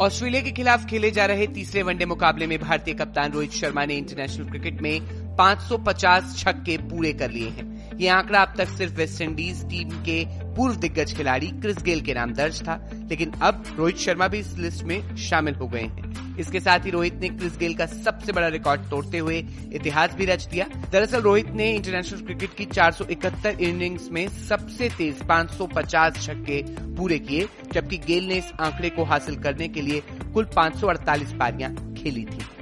Australia के खिलाफ खेले जा रहे तीसरे वनडे मुकाबले में भारतीय कप्तान रोहित शर्मा ने इंटरनेशनल क्रिकेट में 550 छक्के पूरे कर लिए हैं। ये आंकड़ा अब तक सिर्फ़ वेस्टइंडीज टीम के पूर्व दिग्गज खिलाड़ी क्रिस गेल के नाम दर्ज था, लेकिन अब रोहित शर्मा भी इस लिस्ट में शामिल हो गए हैं। इसके साथ ही रोहित ने क्रिस गेल का सबसे बड़ा रिकॉर्ड तोड़ते हुए इतिहास भी रच दिया। दरअसल रोहित ने इंटरनेशनल क्रिकेट की 471 इनिंग्स में सबसे तेज 550 छक्के पूरे किए, जबकि गेल ने इस आंकड़े को हासिल करने के लिए कुल 548 पारियाँ खेली थी।